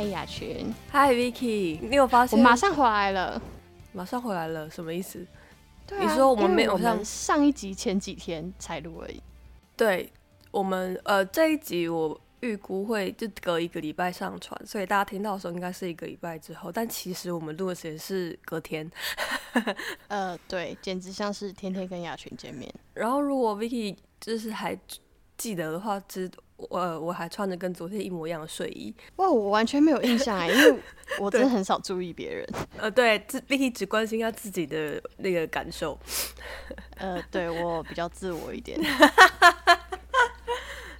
嗨，雅群，嗨，Vicky，你有发现？我马上回来了，马上回来了，什么意思？你说我们没有像们上一集前几天才录而已。对我们呃这一集我预估会就隔一个礼拜上传，所以大家听到的时候应该是一个礼拜之后，但其实我们录的时间是隔天。呃，对，简直像是天天跟雅群见面。然后如果 Vicky 就是还记得的话，其实我呃我还穿着跟昨天一模一样的睡衣。哇，我完全没有印象哎，因为我真的很少注意别人。呃，对，自 Vicky 只关心他自己的那个感受。呃，对我比较自我一点。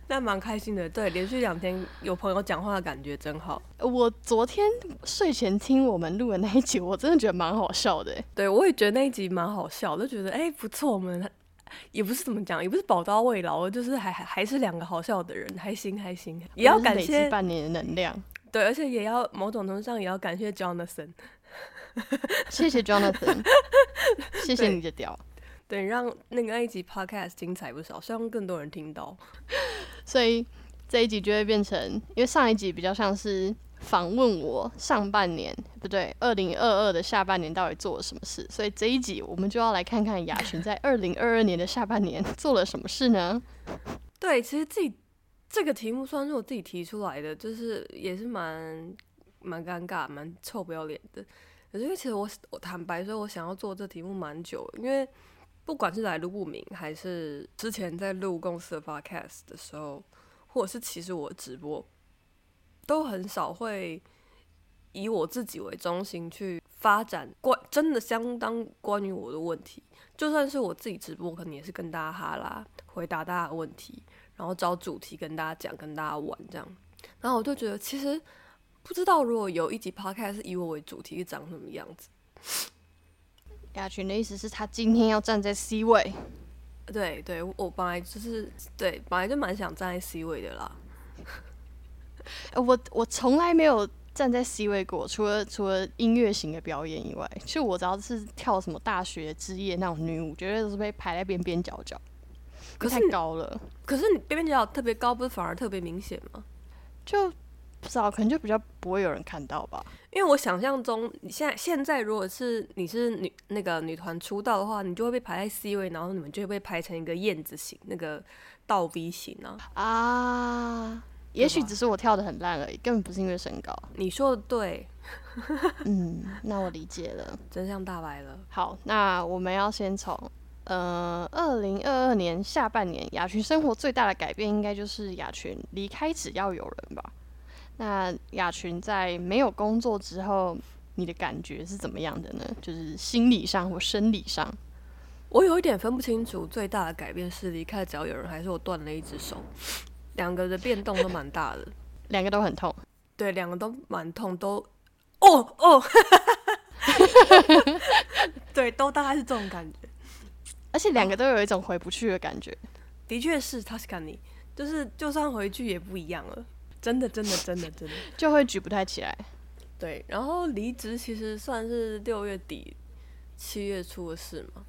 那蛮开心的，对，连续两天有朋友讲话的感觉真好。我昨天睡前听我们录的那一集，我真的觉得蛮好笑的欸。对，我也觉得那一集蛮好笑，就觉得哎、不错，我们也不是怎么讲，也不是宝刀未老，就是还还还是两个好笑的人，还行还行，也要感谢半年的能量。对，而且也要某种程度上也要感谢 Jonathan，谢谢 Jonathan，谢谢你的屌。对，让那个那一集 Podcast 精彩不少，希望更多人听到。所以这一集就会变成，因为上一集比较像是访问我上半年，不对，二零二二的下半年到底做了什么事，所以这一集我们就要来看看雅群在二零二二年的下半年 做了什么事呢？对，其实自己这个题目算是我自己提出来的，就是也是蛮蛮尴尬、蛮臭不要脸的。可是因为其实我我坦白说，我想要做这题目蛮久，因为不管是来路不明，还是之前在录公司的 podcast 的时候，或者是其实我直播，都很少会以我自己为中心去发展关真的相当关于我的问题。就算是我自己直播，可能也是跟大家哈拉，回答大家的问题，然后找主题跟大家讲，跟大家玩这样。然后我就觉得，其实不知道如果有一集 podcast 是以我为主题，是长什么样子。雅群的意思是他今天要站在 C 位，对对，我我本来就是对，本来就蛮想站在 C 位的啦。呃我我从来没有站在 C 位过，除了除了音乐型的表演以外，就我只要是跳什么大学之夜那种女舞，绝对都是被排在边边角角，可是高了。可是你边边角角特别高，不是反而特别明显吗？就不知道，可能就比较不会有人看到吧。因为我想象中，你现在现在如果是你是女那个女团出道的话，你就会被排在 C 位，然后你们就会被排成一个燕子型，那个倒 V 型啊。啊，也许只是我跳的很烂而已，根本不是因为身高。你说的对，嗯，那我理解了。真相大白了。好，那我们要先从呃，二零二二年下半年雅群生活最大的改变，应该就是雅群离开只要有人吧。那雅群在没有工作之后，你的感觉是怎么样的呢？就是心理上或生理上。我有一点分不清楚，最大的改变是离开只要有人，还是我断了一只手，两个的变动都蛮大的。两个都很痛，对，两个都蛮痛，都哦哦，对，都大概是这种感觉。而且两个都有一种回不去的感觉。的确是 Tuscany，就是就算回去也不一样了，真的真的真的真的。就会举不太起来。对，然后离职其实算是六月底、七月初的事嘛。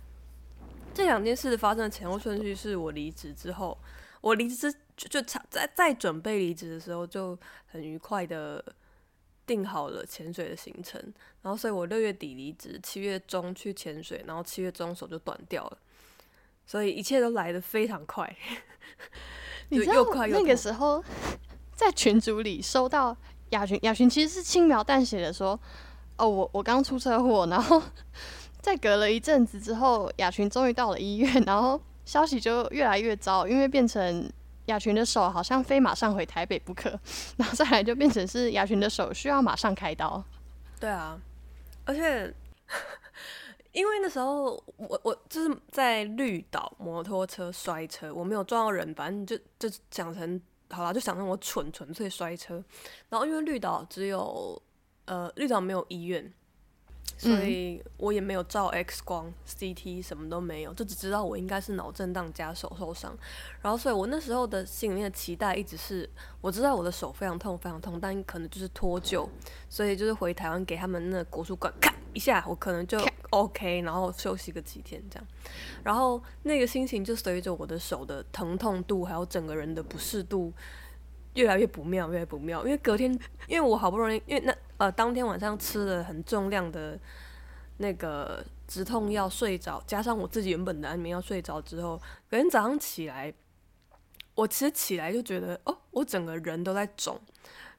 这两件事发生的前后顺序是我离职之后，我离职之就就差在在准备离职的时候就很愉快的定好了潜水的行程，然后所以我六月底离职，七月中去潜水，然后七月中手就断掉了，所以一切都来得非常快，就你知道那个又快又痛时候在群组里收到雅群，雅群其实是轻描淡写的说：“哦，我我刚出车祸，然后 在隔了一阵子之后，雅群终于到了医院，然后消息就越来越糟，因为变成雅群的手好像非马上回台北不可，然后再来就变成是雅群的手需要马上开刀。对啊，而且因为那时候我我就是在绿岛摩托车摔车，我没有撞到人，反正就就讲成好啦，就想成我蠢，纯粹摔车。然后因为绿岛只有呃绿岛没有医院，所以我也没有照 X 光、CT 什么都没有，就只知道我应该是脑震荡加手受伤。然后所以我那时候的心里面的期待一直是，我知道我的手非常痛非常痛，但可能就是脱臼，所以就是回台湾给他们那个国术馆咔一下，我可能就 OK，然后休息个几天这样。然后那个心情就随着我的手的疼痛度，还有整个人的不适度，越来越不妙，越来越不妙。因为隔天，因为我好不容易，因为那呃当天晚上吃了很重量的那个止痛药睡着，加上我自己原本的安眠药睡着之后，隔天早上起来，我其实起来就觉得哦，我整个人都在肿。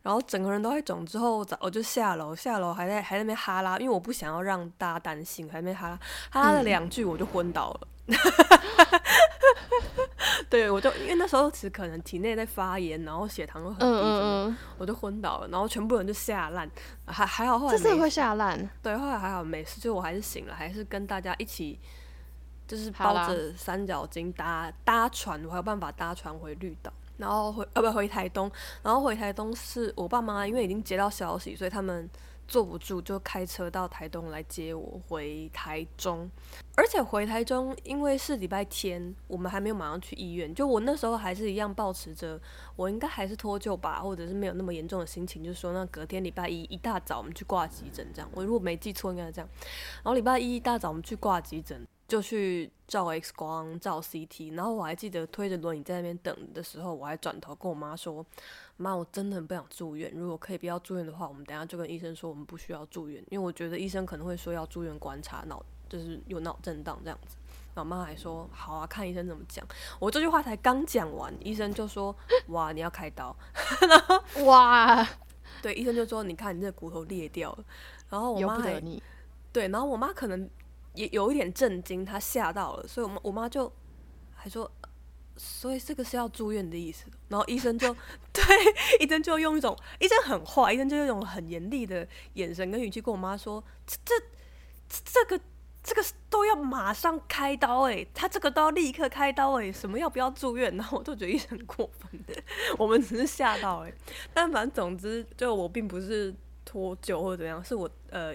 然后整个人都在肿，之后早我就下楼，下楼还在还在那边哈拉，因为我不想要让大家担心，还在那边哈拉哈拉了两句，我就昏倒了。对，我就因为那时候其实可能体内在发炎，然后血糖又很低，我就昏倒了，然后全部人就吓烂，还还好后来这是会吓烂，对，后来还好没事，就我还是醒了，还是跟大家一起，就是包着三角巾搭搭船，我还有办法搭船回绿岛。然后回呃不回台东，然后回台东是我爸妈因为已经接到消息，所以他们坐不住，就开车到台东来接我回台中。而且回台中因为是礼拜天，我们还没有马上去医院。就我那时候还是一样保持着我应该还是脱臼吧，或者是没有那么严重的心情，就是说那隔天礼拜一一大早我们去挂急诊这样。我如果没记错应该是这样。然后礼拜一一大早我们去挂急诊。就去照 X 光、照 CT，然后我还记得推着轮椅在那边等的时候，我还转头跟我妈说：“妈，我真的很不想住院。如果可以不要住院的话，我们等下就跟医生说我们不需要住院，因为我觉得医生可能会说要住院观察脑，就是有脑震荡这样子。”然后妈还说：“好啊，看医生怎么讲。”我这句话才刚讲完，医生就说：“ 哇，你要开刀。”然后哇，对，医生就说：“你看你这骨头裂掉了。”然后我妈还对，然后我妈可能。也有一点震惊，她吓到了，所以我妈我妈就还说，所以这个是要住院的意思。然后医生就 对医生就用一种医生很坏，医生就用一种很严厉的眼神跟语气跟我妈说：“这这这个这个都要马上开刀哎，他这个都要立刻开刀哎，什么要不要住院？”然后我就觉得医生很过分的，我们只是吓到哎，但反正总之就我并不是脱臼或者怎样，是我呃。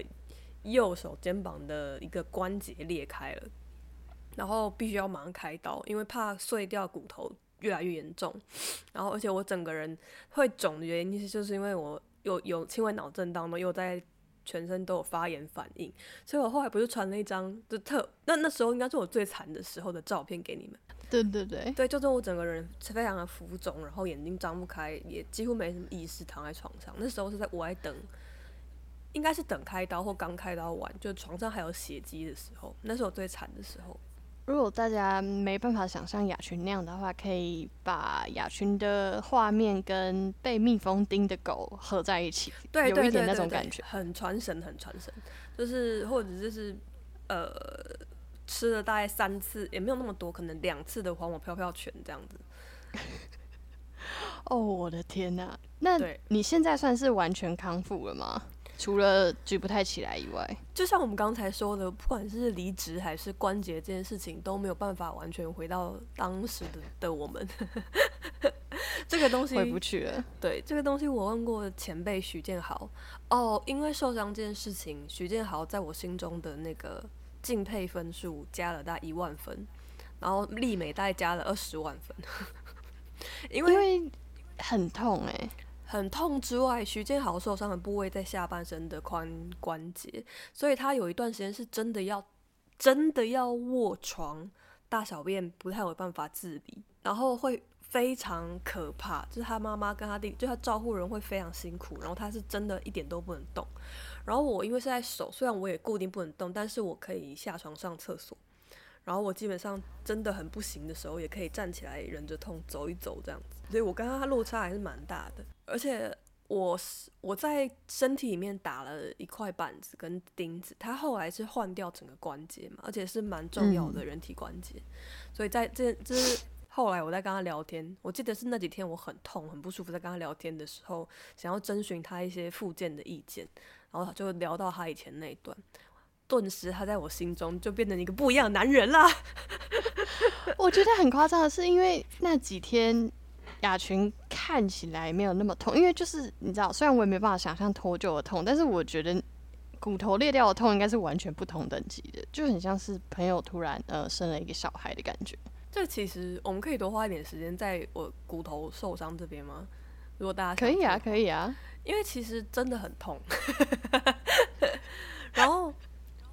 右手肩膀的一个关节裂开了，然后必须要马上开刀，因为怕碎掉骨头越来越严重。然后，而且我整个人会肿的原因，其实就是因为我有有轻微脑震荡嘛，又在全身都有发炎反应。所以我后来不是传了一张就特那那时候应该是我最惨的时候的照片给你们。对对对，对，就是我整个人非常的浮肿，然后眼睛张不开，也几乎没什么意识，躺在床上。那时候是在我在等。应该是等开刀或刚开刀完，就床上还有血迹的时候，那是我最惨的时候。如果大家没办法想象雅群那样的话，可以把雅群的画面跟被蜜蜂叮的狗合在一起，对，有一点那种感觉，很传神，很传神。就是或者就是呃，吃了大概三次，也没有那么多，可能两次的还我飘飘拳这样子。哦，我的天哪！那你现在算是完全康复了吗？除了举不太起来以外，就像我们刚才说的，不管是离职还是关节这件事情，都没有办法完全回到当时的的我们。这个东西回不去了。对，这个东西我问过前辈徐建豪。哦，因为受伤这件事情，徐建豪在我心中的那个敬佩分数加了大概一万分，然后丽美大概加了二十万分。因为很痛哎。很痛之外，徐建豪受伤的部位在下半身的髋关节，所以他有一段时间是真的要真的要卧床，大小便不太有办法自理，然后会非常可怕。就是他妈妈跟他弟，就他照顾人会非常辛苦，然后他是真的一点都不能动。然后我因为是在手，虽然我也固定不能动，但是我可以下床上厕所。然后我基本上真的很不行的时候，也可以站起来忍着痛走一走这样子。所以我跟他落差还是蛮大的。而且我是我在身体里面打了一块板子跟钉子，他后来是换掉整个关节嘛，而且是蛮重要的人体关节，所以在这这是后来我在跟他聊天，我记得是那几天我很痛很不舒服，在跟他聊天的时候，想要征询他一些附件的意见，然后就聊到他以前那一段，顿时他在我心中就变成一个不一样的男人啦。我觉得很夸张的是，因为那几天。雅群看起来没有那么痛，因为就是你知道，虽然我也没办法想象脱臼的痛，但是我觉得骨头裂掉的痛应该是完全不同等级的，就很像是朋友突然呃生了一个小孩的感觉。这其实我们可以多花一点时间在我骨头受伤这边吗？如果大家可以啊，可以啊，因为其实真的很痛。然后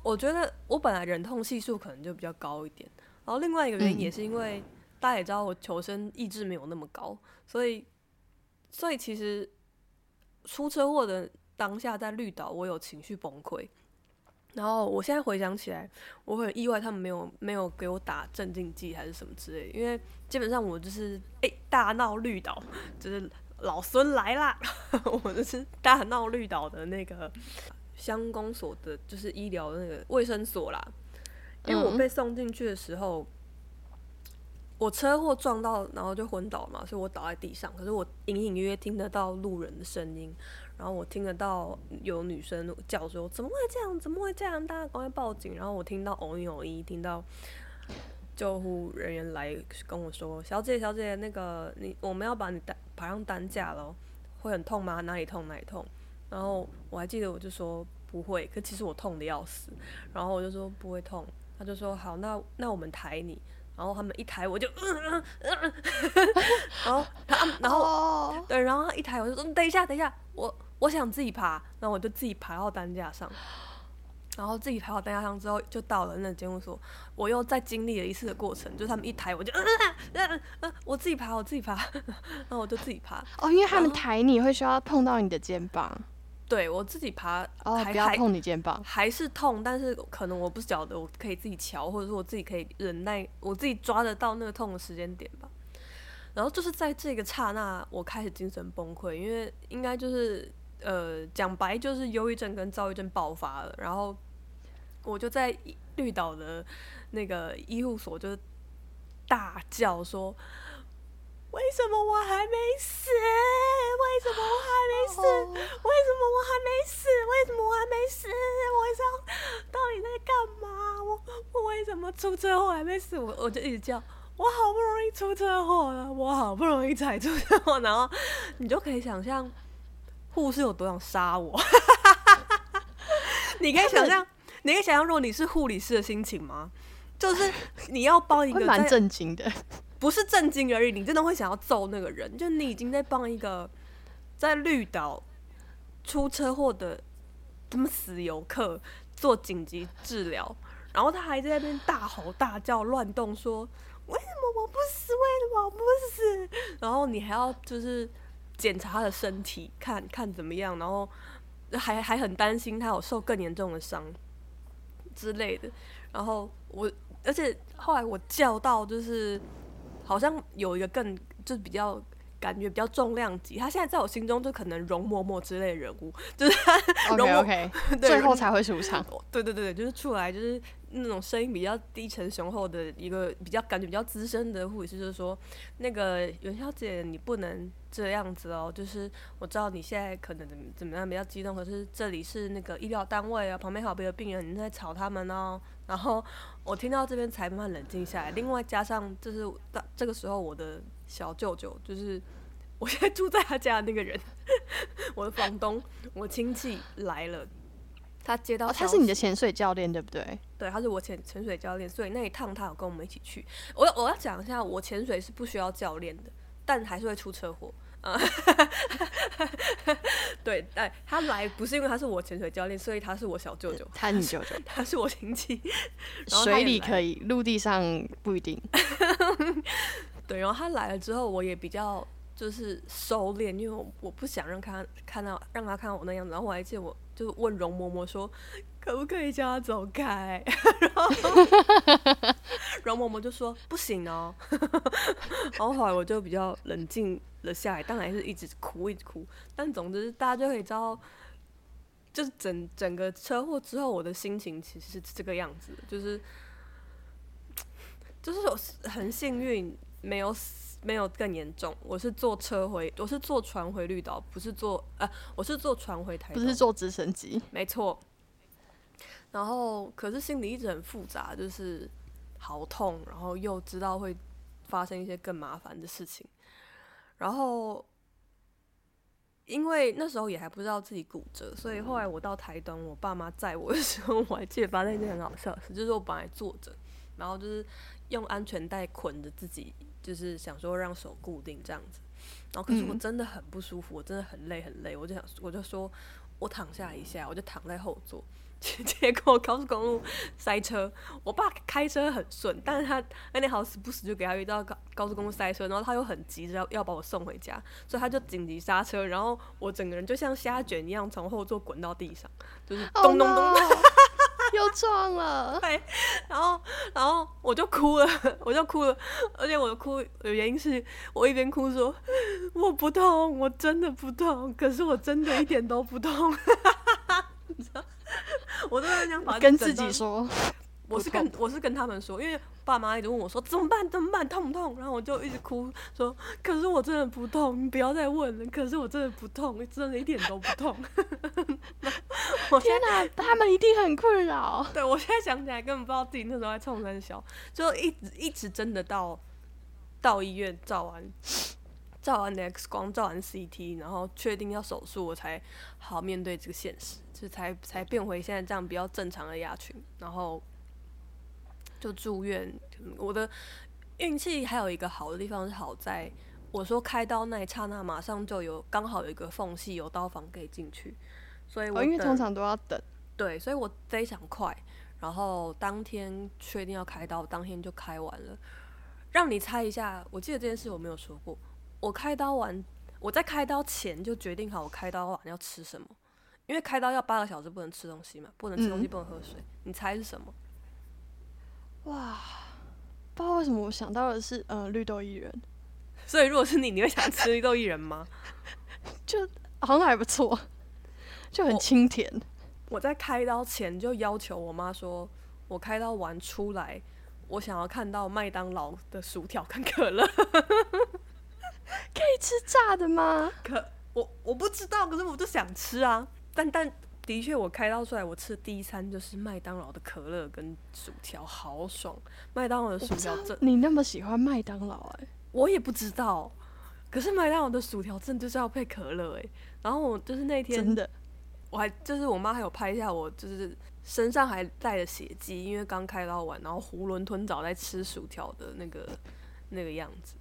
我觉得我本来忍痛系数可能就比较高一点，然后另外一个原因也是因为。大家也知道我求生意志没有那么高，所以所以其实出车祸的当下在绿岛，我有情绪崩溃。然后我现在回想起来，我很意外，他们没有没有给我打镇静剂还是什么之类，因为基本上我就是哎大闹绿岛，就是老孙来啦，我就是大闹绿岛的那个乡公所的，就是医疗那个卫生所啦。因为我被送进去的时候，我车祸撞到，然后就昏倒嘛，所以我倒在地上。可是我隐隐约约听得到路人的声音。然后我听得到有女生叫说：“怎么会这样？怎么会这样？大家赶快报警！”然后我听到哦一哦一，听到救护人员来跟我说：“小姐，小姐，那个你我们要把你担爬上担架了，会很痛吗？哪里痛？哪里痛？”然后我还记得我就说不会，可其实我痛的要死。然后我就说不会痛，他就说好，那那我们抬你。然后他们一抬我就，嗯嗯嗯然后他然后对，然后他一抬我就说等一下，等一下，我。我想自己爬，然后我就自己爬到担架上，然后自己爬到担架上之后，就到了那监护所。我又再经历了一次的过程，就是他们一抬我就，嗯嗯嗯，我自己爬，我自己爬，然后我就自己爬。哦，因为他们抬你会需要碰到你的肩膀。对我自己爬，哦，不要碰你肩膀，还是痛，但是可能我不晓得，我可以自己瞧，或者说我自己可以忍耐，我自己抓得到那个痛的时间点吧。然后就是在这个刹那，我开始精神崩溃，因为应该就是。呃，讲白就是忧郁症跟躁郁症爆发了，然后我就在绿岛的那个医务所就大叫说：“为什么我还没死？为什么我还没死？为什么我还没死？为什么我还没死？我想到底在干嘛？我我为什么出车祸还没死？我我就一直叫，我好不容易出车祸了，我好不容易才出车祸，然后你就可以想象。”护士有多想杀我？你可以想象，你可以想象，如果你是护理师的心情吗？就是你要帮一个蛮震惊的，不是震惊而已，你真的会想要揍那个人。就你已经在帮一个在绿岛出车祸的他妈死游客做紧急治疗，然后他还在那边大吼大叫、乱动，说：“为什么我不死？为什么我不死？”然后你还要就是。检查他的身体，看看怎么样，然后还还很担心他有受更严重的伤之类的。然后我，而且后来我叫到，就是好像有一个更就是比较感觉比较重量级，他现在在我心中就可能容嬷嬷之类的人物，就是 OK OK，最后才会出场。对对对对，就是出来就是。那种声音比较低沉雄厚的一个比较感觉比较资深的护士，就是说，那个元宵姐，你不能这样子哦。就是我知道你现在可能怎么怎么样比较激动，可是这里是那个医疗单位啊，旁边还有别的病人，你在吵他们哦。然后我听到这边才慢慢冷静下来。另外加上就是到这个时候，我的小舅舅就是 我现在住在他家的那个人，我的房东，我亲戚来了。他接到，他是你的潜水教练对不对？对，他是我潜潜水教练，所以那一趟他有跟我们一起去。我我要讲一下，我潜水是不需要教练的，但还是会出车祸。啊，对，哎，他来不是因为他是我潜水教练，所以他是我小舅舅。他是你舅舅，他是我亲戚。水里可以，陆地上不一定。对，然后他来了之后，我也比较就是收敛，因为我我不想让他看到让他看到我那样子。然后我还记得我。就问容嬷嬷说：“可不可以叫他走开？” 然后 容嬷嬷就说：“不行哦。”然后后来我就比较冷静了下来，当然是一直哭，一直哭。但总之，大家就可以知道，就是整整个车祸之后，我的心情其实是这个样子，就是 就是很幸运，没有死。没有更严重，我是坐车回，我是坐船回绿岛，不是坐呃，我是坐船回台，不是坐直升机，没错。然后，可是心里一直很复杂，就是好痛，然后又知道会发生一些更麻烦的事情。然后，因为那时候也还不知道自己骨折，所以后来我到台东，我爸妈载我的时候，我还记得发生一件很好笑的事，就是我本来坐着，然后就是用安全带捆着自己。就是想说让手固定这样子，然后可是我真的很不舒服，我真的很累很累，我就想我就说我躺下一下，我就躺在后座，结果高速公路塞车，我爸开车很顺，但是他那天好死不死就给他遇到高高速公路塞车，然后他又很急着要要把我送回家，所以他就紧急刹车，然后我整个人就像虾卷一样从后座滚到地上，就是咚咚咚。Oh no，又撞了。对，然后然后我就哭了，我就哭了，而且我的哭的原因是我一边哭说 我不痛，我真的不痛，可是我真的一点都不痛。你知道，我都在想把跟自己说，我是跟我是跟他们说，因为爸妈一直问我说怎么办怎么办痛不痛，然后我就一直哭说，可是我真的不痛，你不要再问了，可是我真的不痛，真的一点都不痛。我 天哪，他们一定很困扰。对我现在想起来根本不知道自己那时候在冲三小，就一直一直真的到到医院照完照完 X 光，照完 CT，然后确定要手术，我才好面对这个现实，就才才变回现在这样比较正常的牙群，然后就住院。我的运气还有一个好的地方是好在，我说开刀那一刹那，马上就有刚好有一个缝隙，有刀房可以进去，所以我、哦，因为通常都要等。对，所以我非常快，然后当天确定要开刀，当天就开完了。让你猜一下，我记得这件事我没有说过。我开刀完，我在开刀前就决定好我开刀完要吃什么，因为开刀要八个小时不能吃东西嘛，不能吃东西，嗯不能喝水。你猜是什么？哇，不知道为什么我想到的是，呃，绿豆薏仁，所以如果是你，你会想吃绿豆薏仁吗？就好像还不错，就很清甜。我在开刀前就要求我妈说，我开刀完出来，我想要看到麦当劳的薯条跟可乐。可以吃炸的吗？可我我不知道，可是我就想吃啊。但但的确，我开刀出来，我吃的第一餐就是麦当劳的可乐跟薯条，好爽。麦当劳的薯条真，你那么喜欢麦当劳哎、我也不知道。可是麦当劳的薯条真的就是要配可乐哎。然后我就是那天真的。我还就是我妈还有拍一下我，就是身上还带着血迹，因为刚开刀完，然后囫囵吞枣在吃薯条的那个那个样子。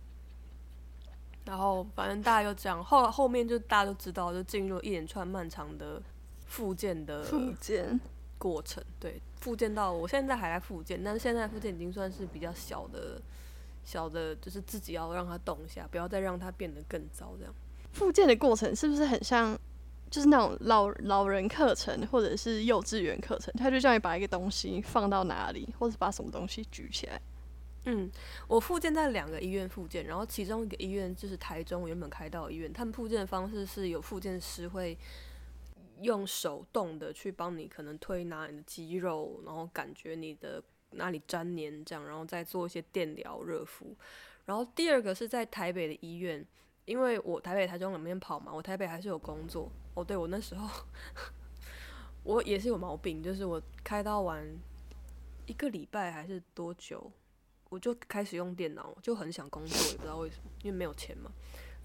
然后反正大家就这样，后后面就大家都知道，就进入一连串漫长的复健的复健，过程。对，复健到我现在还在复健，但是现在复健已经算是比较小的小的，就是自己要让它动一下，不要再让它变得更糟这样。复健的过程是不是很像，就是那种老老人课程或者是幼稚园课程？他就叫你把一个东西放到哪里，或者把什么东西举起来。嗯，我复健在两个医院复健，然后其中一个医院就是台中原本开到医院，他们复健的方式是有复健师会用手动的去帮你可能推拿你的肌肉，然后感觉你的哪里粘黏这样，然后再做一些电疗热敷。然后第二个是在台北的医院，因为我台北、台中两边跑嘛，我台北还是有工作。哦，对我那时候 我也是有毛病，就是我开刀完一个礼拜还是多久，我就开始用电脑，就很想工作，也不知道为什么，因为没有钱嘛。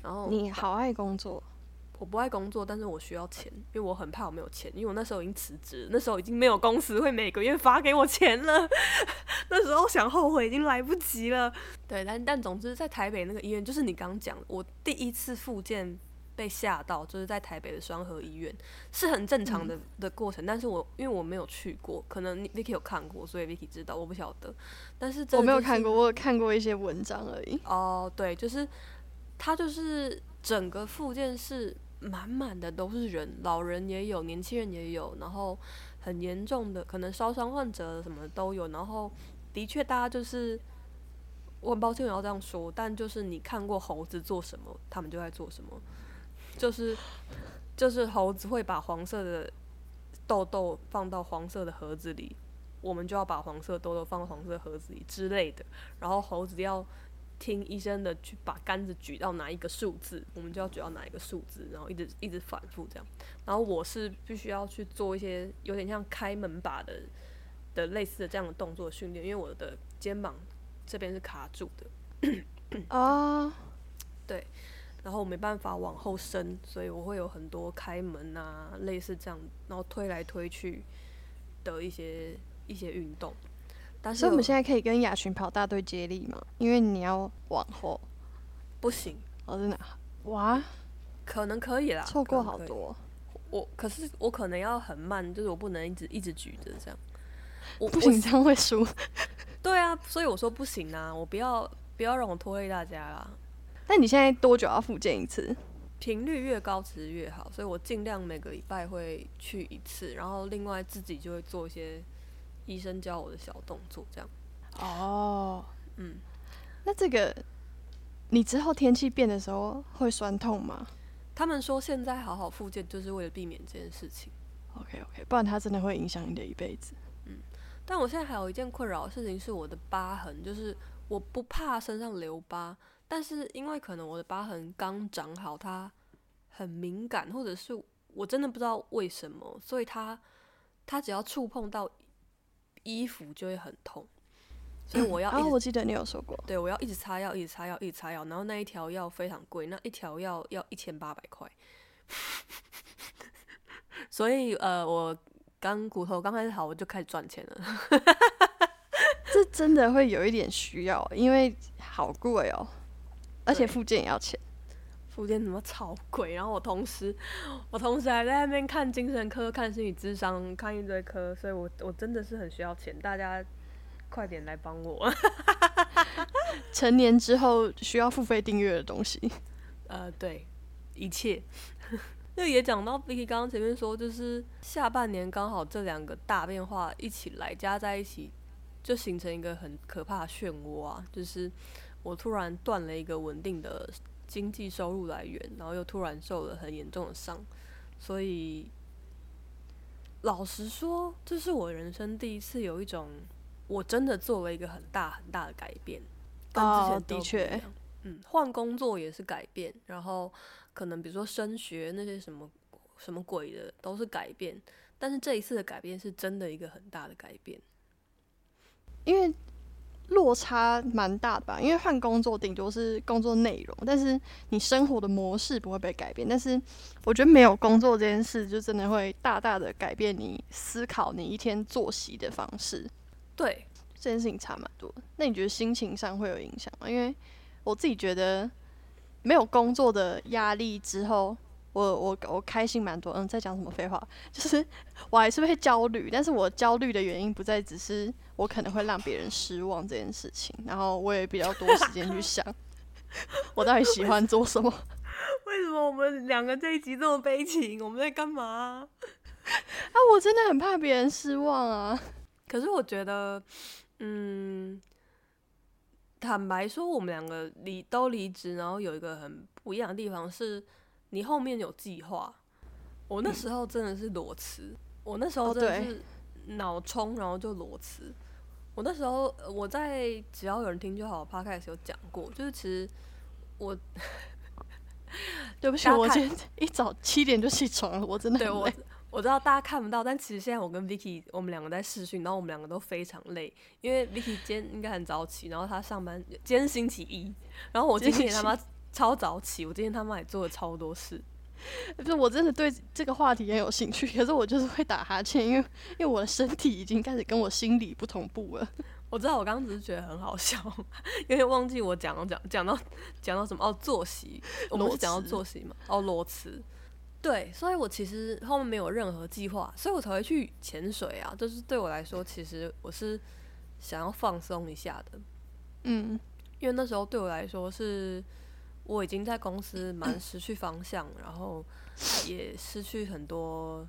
然后你好爱工作，我不爱工作，但是我需要钱，因为我很怕我没有钱，因为我那时候已经辞职，那时候已经没有公司会每个月发给我钱了，那时候想后悔已经来不及了。对，但但总之在台北那个医院，就是你刚刚讲，我第一次复健被吓到，就是在台北的双河医院，是很正常的、的过程，但是我因为我没有去过，可能 Vicky 有看过，所以 Vicky 知道，我不晓得，但是我没有看过，我有看过一些文章而已。哦，对，就是它就是整个附件是满满的都是人，老人也有，年轻人也有，然后很严重的可能烧伤患者什么都有，然后的确大家就是。我很抱歉我要这样说，但就是你看过猴子做什么，他们就在做什么，就是就是猴子会把黄色的豆豆放到黄色的盒子里，我们就要把黄色的豆豆放到黄色盒子里之类的，然后猴子要听医生的去把杆子举到哪一个数字，我们就要举到哪一个数字，然后一直一直反复这样。然后我是必须要去做一些有点像开门把的的类似的这样的动作训练，因为我的肩膀这边是卡住的，哦，然后我没办法往后伸，所以我会有很多开门啊，类似这样，然后推来推去的一些一些运动。但是所以我们现在可以跟雅群跑大队接力吗？因为你要往后，不行，我，真的啊，哇，可能可以啦，错过可能可以好多。我可是我可能要很慢，就是我不能一直一直举着这样。我我不行，这样会输。对啊，所以我说不行啊，我不要不要让我拖累大家啦。那你现在多久要复健一次？频率越高其实越好，所以我尽量每个礼拜会去一次，然后另外自己就会做一些医生教我的小动作，这样。哦，嗯，那这个你之后天气变的时候会酸痛吗他们说现在好好复健就是为了避免这件事情，？OK OK，不然它真的会影响你的一辈子。嗯但我现在还有一件困扰的事情是我的疤痕，就是我不怕身上留疤，但是因为可能我的疤痕刚长好，它很敏感，或者是我真的不知道为什么，所以它它只要触碰到衣服就会很痛，所以我要啊，我记得你有说过。对，我要一直擦药，一直擦药，一直擦药，然后那一条药非常贵，那一条药要一千八百块。所以呃，我刚骨头刚开始好，我就开始赚钱了。这真的会有一点需要，因为好贵哦，而且附件也要钱。福建怎么超贵？然后我同时，我同时还在那边看精神科、看心理智商、看一堆科，所以我我真的是很需要钱，大家快点来帮我。成年之后需要付费订阅的东西。呃，对，一切。那也讲到 Vicky 刚刚前面说，就是下半年刚好这两个大变化一起来加在一起，就形成一个很可怕的漩涡啊！就是我突然断了一个稳定的经济收入来源，然后又突然受了很严重的伤，所以老实说，这是我人生第一次有一种我真的做了一个很大很大的改变，跟之哦前的确。嗯，换工作也是改变，然后可能比如说升学那些什么什么鬼的都是改变，但是这一次的改变是真的一个很大的改变。因为落差蛮大的吧，因为换工作顶多是工作内容，但是你生活的模式不会被改变。但是我觉得没有工作这件事，就真的会大大的改变你思考你一天作息的方式。对，这件事情差蛮多。那你觉得心情上会有影响吗？因为我自己觉得没有工作的压力之后，我我我开心蛮多。嗯，在讲什么废话？就是我还是会焦虑，但是我焦虑的原因不再只是我可能会让别人失望这件事情，然后我也比较多时间去 想我到底喜欢做什么。为什么我们两个这一集这么悲情？我们在干嘛？啊，我真的很怕别人失望啊。可是我觉得，嗯，坦白说，我们两个离都离职，然后有一个很不一样的地方是，你后面有计划。我那时候真的是裸辞，我那时候真的是脑冲，然后就裸辞。我那时候呃我在只要有人听就好 podcast 有讲过，就是其实我 对不起，我今天一早七点就起床了，我真的对我我知道大家看不到，但其实现在我跟 Vicky 我们两个在试训，然后我们两个都非常累，因为 Vicky 今天应该很早起，然后他上班今天是星期一，然后我今天也他妈超早起，我今天他妈也做了超多事。不是，我真的对这个话题很有兴趣，可是我就是会打哈欠，因为因为我的身体已经开始跟我心理不同步了。我知道我刚刚只是觉得很好笑，因为忘记我讲到讲讲到讲到什么哦作息，我们裸是讲到辞作息嘛，哦裸辞。对，所以我其实后面没有任何计划，所以我才会去潜水啊。就是对我来说，其实我是想要放松一下的。嗯，因为那时候对我来说是，我已经在公司蛮失去方向，然后也失去很多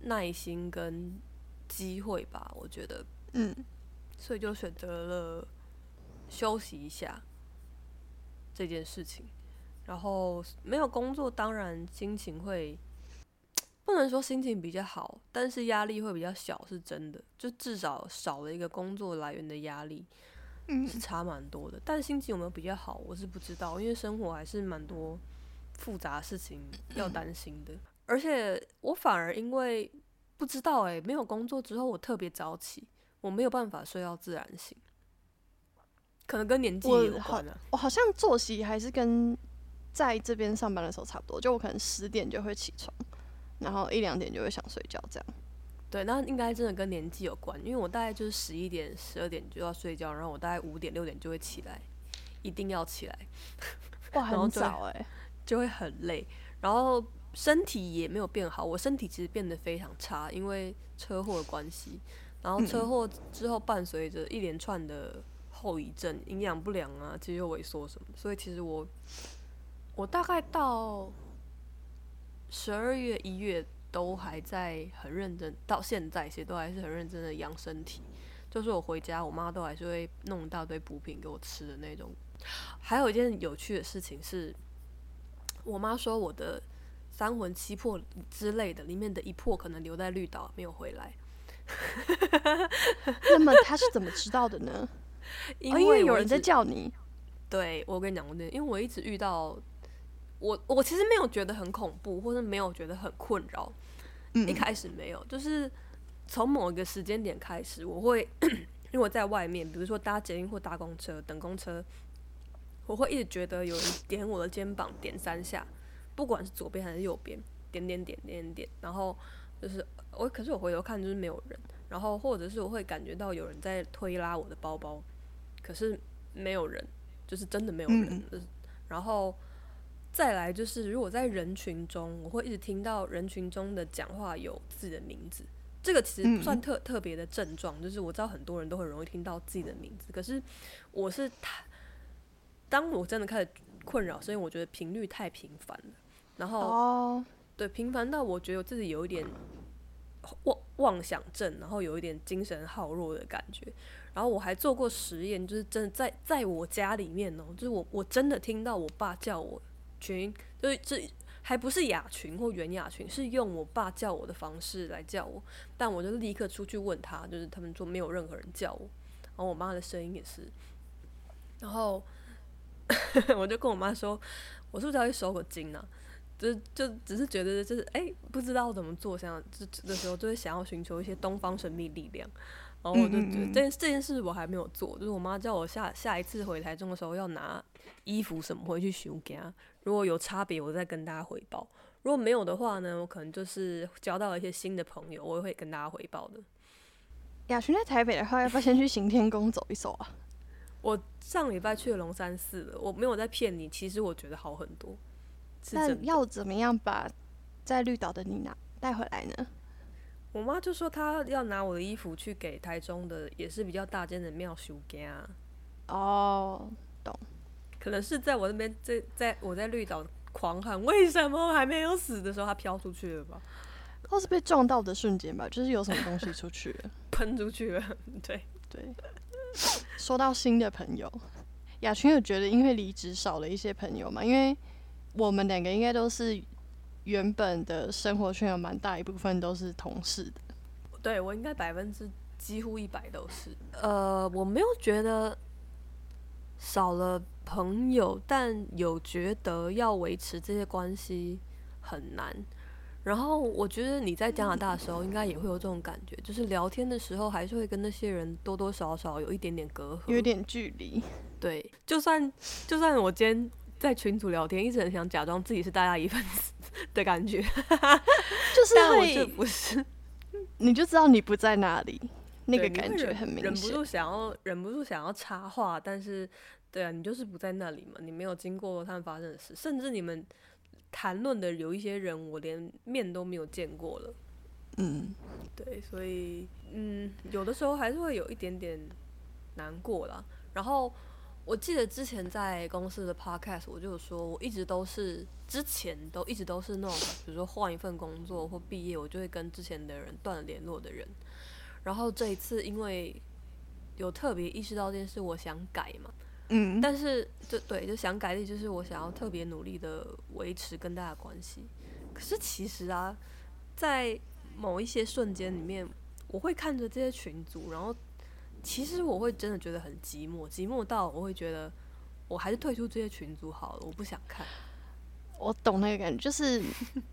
耐心跟机会吧，我觉得，嗯，所以就选择了休息一下这件事情。然后没有工作，当然心情会不能说心情比较好，但是压力会比较小，是真的，就至少少了一个工作来源的压力。嗯是差蛮多的，但心情有没有比较好，我是不知道，因为生活还是蛮多复杂的事情 要担心的。而且我反而因为不知道诶、没有工作之后，我特别早起，我没有办法睡到自然醒，可能跟年纪也有关啊。我好像作息还是跟在这边上班的时候差不多，就我可能十点就会起床，然后一两点就会想睡觉这样。对，那应该真的跟年纪有关，因为我大概就是十一点、十二点就要睡觉，然后我大概五点、六点就会起来，一定要起来。哇，很早哎、就会很累。然后身体也没有变好，我身体其实变得非常差，因为车祸的关系。然后车祸之后伴随着一连串的后遗症，营养不良啊，肌肉萎缩什么，所以其实我我大概到十二月一月都还在很认真，到现在其实都还是很认真的养身体。就是我回家，我妈都还是会弄一大堆补品给我吃的那种。还有一件有趣的事情是，我妈说我的三魂七魄之类的里面的一魄可能留在绿岛没有回来。那么他是怎么知道的呢？因为有人在叫你。对，我跟你讲过这，因为我一直遇到我，我其实没有觉得很恐怖，或者没有觉得很困扰。嗯一开始没有，就是从某一个时间点开始，我会因为我在外面，比如说搭捷运或搭公车、等公车，我会一直觉得有人点我的肩膀点三下，不管是左边还是右边，点点点点点点，然后就是我，可是我回头看就是没有人，然后或者是我会感觉到有人在推拉我的包包，可是没有人，就是真的没有人，然后。再来就是，如果在人群中，我会一直听到人群中的讲话有自己的名字，这个其实不算特、特别的症状，就是我知道很多人都很容易听到自己的名字，可是我是太，当我真的开始困扰，所以我觉得频率太频繁了，然后、哦，对频繁到我觉得我自己有一点妄妄想症，然后有一点精神耗弱的感觉。然后我还做过实验，就是真的在在我家里面哦，就是我我真的听到我爸叫我群，就是这还不是雅群或袁雅群，是用我爸叫我的方式来叫我，但我就立刻出去问他，就是他们说没有任何人叫我，然后我妈的声音也是，然后 我就跟我妈说，我是不是要去收个金呢、就就只是觉得就是哎、不知道怎么做，想这的时候就会想要寻求一些东方神秘力量，然后我就觉得这件这件事我还没有做，就是我妈叫我下下一次回台中的时候要拿衣服什么回去修给她，如果有差别我再跟大家回报，如果没有的话呢，我可能就是交到了一些新的朋友，我也会跟大家回报的。雅群在台北的话，要不要先去行天宫走一走啊？我上礼拜去了龙山寺了，我没有在骗你，其实我觉得好很多，那。要怎么样把在绿岛的你拿带回来呢？我妈就说她要拿我的衣服去给台中的也是比较大间的庙修家，哦，懂可能是在我那边在在我在绿岛狂喊为什么还没有死的时候，它飘出去了吧，或是被撞到的瞬间吧，就是有什么东西出去了。喷出去了，对。对，说到新的朋友，雅群有觉得因为离职少了一些朋友嘛？因为我们两个应该都是原本的生活圈有蛮大一部分都是同事的。对我应该百分之几乎一百都是。呃，我没有觉得少了朋友，但有觉得要维持这些关系很难。然后我觉得你在加拿大的时候，应该也会有这种感觉，就是聊天的时候还是会跟那些人多多少少有一点点隔阂，有点距离，对。就算就算我今天在群组聊天，一直很想假装自己是大家一份子 的感觉，就是但我就，不是。你就知道你不在那里，那个感觉很明显。忍不住想要忍不住想要插话，但是对啊，你就是不在那里嘛，你没有经过他们发生的事，甚至你们谈论的有一些人，我连面都没有见过了。嗯，对，所以嗯，有的时候还是会有一点点难过啦。然后我记得之前在公司的 podcast，我就有说，我一直都是之前都一直都是那种，比如说换一份工作或毕业，我就会跟之前的人断了联络的人。然后这一次因为有特别意识到这件事，我想改嘛，嗯，但是就对，就想改的就是我想要特别努力的维持跟大家关系。可是其实啊，在某一些瞬间里面，我会看着这些群组，然后其实我会真的觉得很寂寞，寂寞到我会觉得我还是退出这些群组好了，我不想看。我懂那个感觉，就是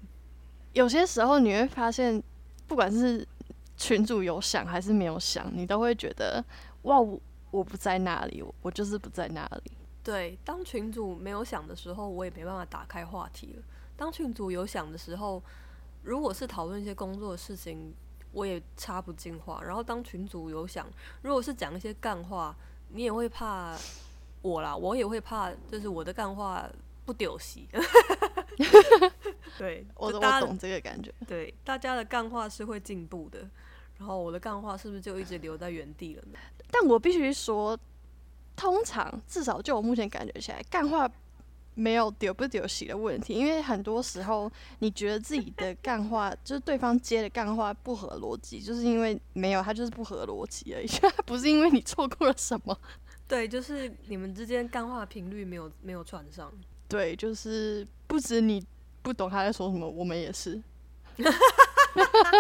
有些时候你会发现，不管是群主有想还是没有想，你都会觉得哇，我我不在那里，我我就是不在那里。对，当群主没有想的时候，我也没办法打开话题了。当群主有想的时候，如果是讨论一些工作的事情，我也插不进话。然后当群主有想，如果是讲一些干话，你也会怕我啦，我也会怕，就是我的干话不丢席。对，我我懂这个感觉。对大家的干话是会进步的，然后我的干话是不是就一直留在原地了呢？但我必须说，通常至少就我目前感觉起来，干话没有丢不丢洗的问题，因为很多时候你觉得自己的干话就是对方接的干话不合逻辑，就是因为没有他就是不合逻辑而已，不是因为你错过了什么。对，就是你们之间干话频率没有没有串上。对，就是不止你不懂他在说什么，我们也是。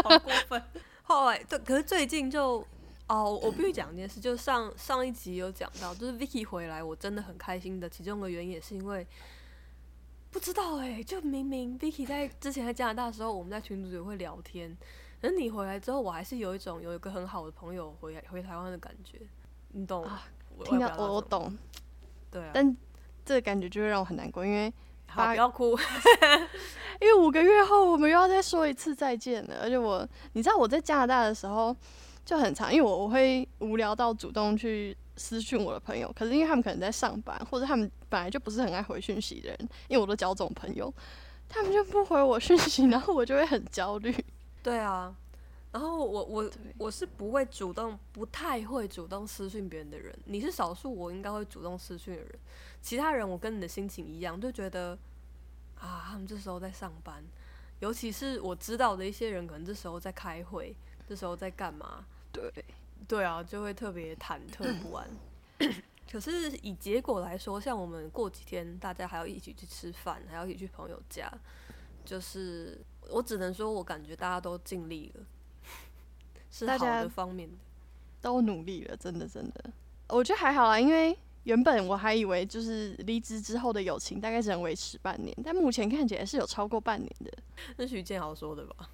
好过分。后来，对，可是最近就哦，我必须讲一件事，就是上上一集有讲到，就是 Vicky 回来，我真的很开心的。其中的原因也是因为不知道哎、就明明 Vicky 在之前在加拿大的时候，我们在群组也会聊天，可是你回来之后，我还是有一种有一个很好的朋友回来回台湾的感觉，你懂？啊我听到我我懂，对啊，但这个感觉就会让我很难过，因为好不要哭。因为五个月后我们又要再说一次再见了，而且我你知道我在加拿大的时候就很长，因为我我会无聊到主动去私讯我的朋友，可是因为他们可能在上班，或者他们本来就不是很爱回讯息的人，因为我都交这种朋友，他们就不回我讯息，然后我就会很焦虑。对啊，然后我我我是不会主动，不太会主动私讯别人的人。你是少数我应该会主动私讯的人，其他人我跟你的心情一样，就觉得啊，他们这时候在上班，尤其是我知道的一些人，可能这时候在开会，这时候在干嘛？对，对啊，就会特别忐忑不安。可是以结果来说，像我们过几天大家还要一起去吃饭，还要一起去朋友家，就是我只能说，我感觉大家都尽力了，是好的方面的。都努力了，真的真的，我觉得还好啦，因为原本我还以为就是离职之后的友情大概只能维持半年，但目前看起来是有超过半年的。那徐建豪说的吧？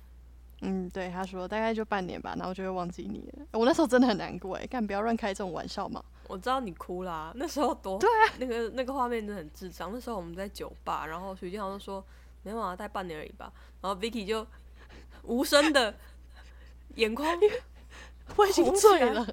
嗯，对，他说大概就半年吧，然后就会忘记你了。我那时候真的很难过哎，干不要乱开这种玩笑嘛。我知道你哭啦，那时候多对啊，那个那个画面真的很智障。那时候我们在酒吧，然后徐建豪就说没有啊，大概半年而已吧。然后 Vicky 就无声的眼眶 我已经醉了，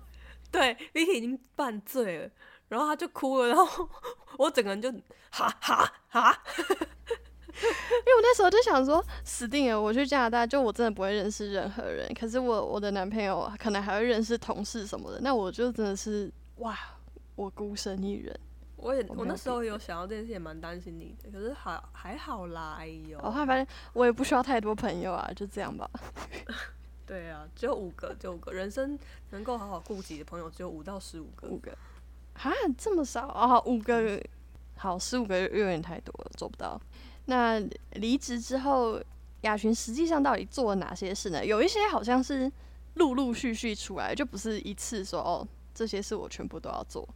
对，Vicky 已经半醉了，然后他就哭了，然后 我整个人就哈哈哈，因为我那时候就想说，死定了，我去加拿大，就我真的不会认识任何人。可是我我的男朋友可能还会认识同事什么的，那我就真的是哇，我孤身一人。我也我我那时候有想到这件事，也蛮担心你的，可是还还好啦，哎呦，我后来发现我也不需要太多朋友啊，就这样吧。对啊，只有五个，就五个，人生能够好好顾及的朋友只有五到十五个，五个啊，这么少啊？五个，好，十五个有点太多了，做不到。那离职之后，雅群实际上到底做了哪些事呢？有一些好像是陆陆续续出来，就不是一次说哦，这些事我全部都要做。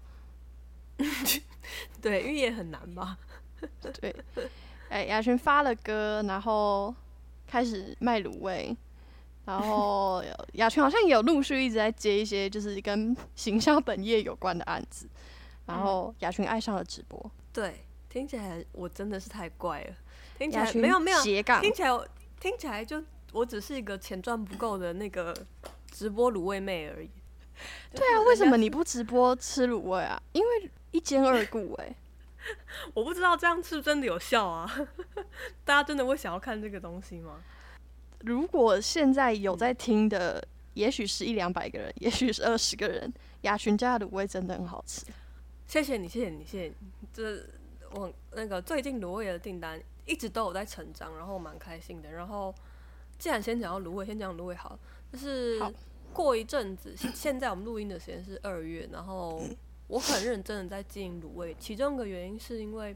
对，因为也很难吧，对，哎，雅群发了歌，然后开始卖卤味，然后雅群好像也有陆续一直在接一些就是跟行销本业有关的案子，然后雅群爱上了直播，对，听起来我真的是太怪了，听起来没有没有，斜杠听起来我听起来就我只是一个钱赚不够的那个直播卤味妹而已。对啊，为什么你不直播吃卤味啊？因为一兼二顾哎、我不知道这样是真的有效啊？大家真的会想要看这个东西吗？如果现在有在听的，也许是一两百个人，也许是二十个人，雅群家的卤味真的很好吃。谢谢你，谢谢你，谢谢你。这我那个最近卤味的订单一直都有在成长，然后我蛮开心的。然后既然先讲到卤味，先讲卤味好了，就是过一阵子，现现在我们录音的时间是二月，然后我很认真的在经营卤味，其中一个原因是因为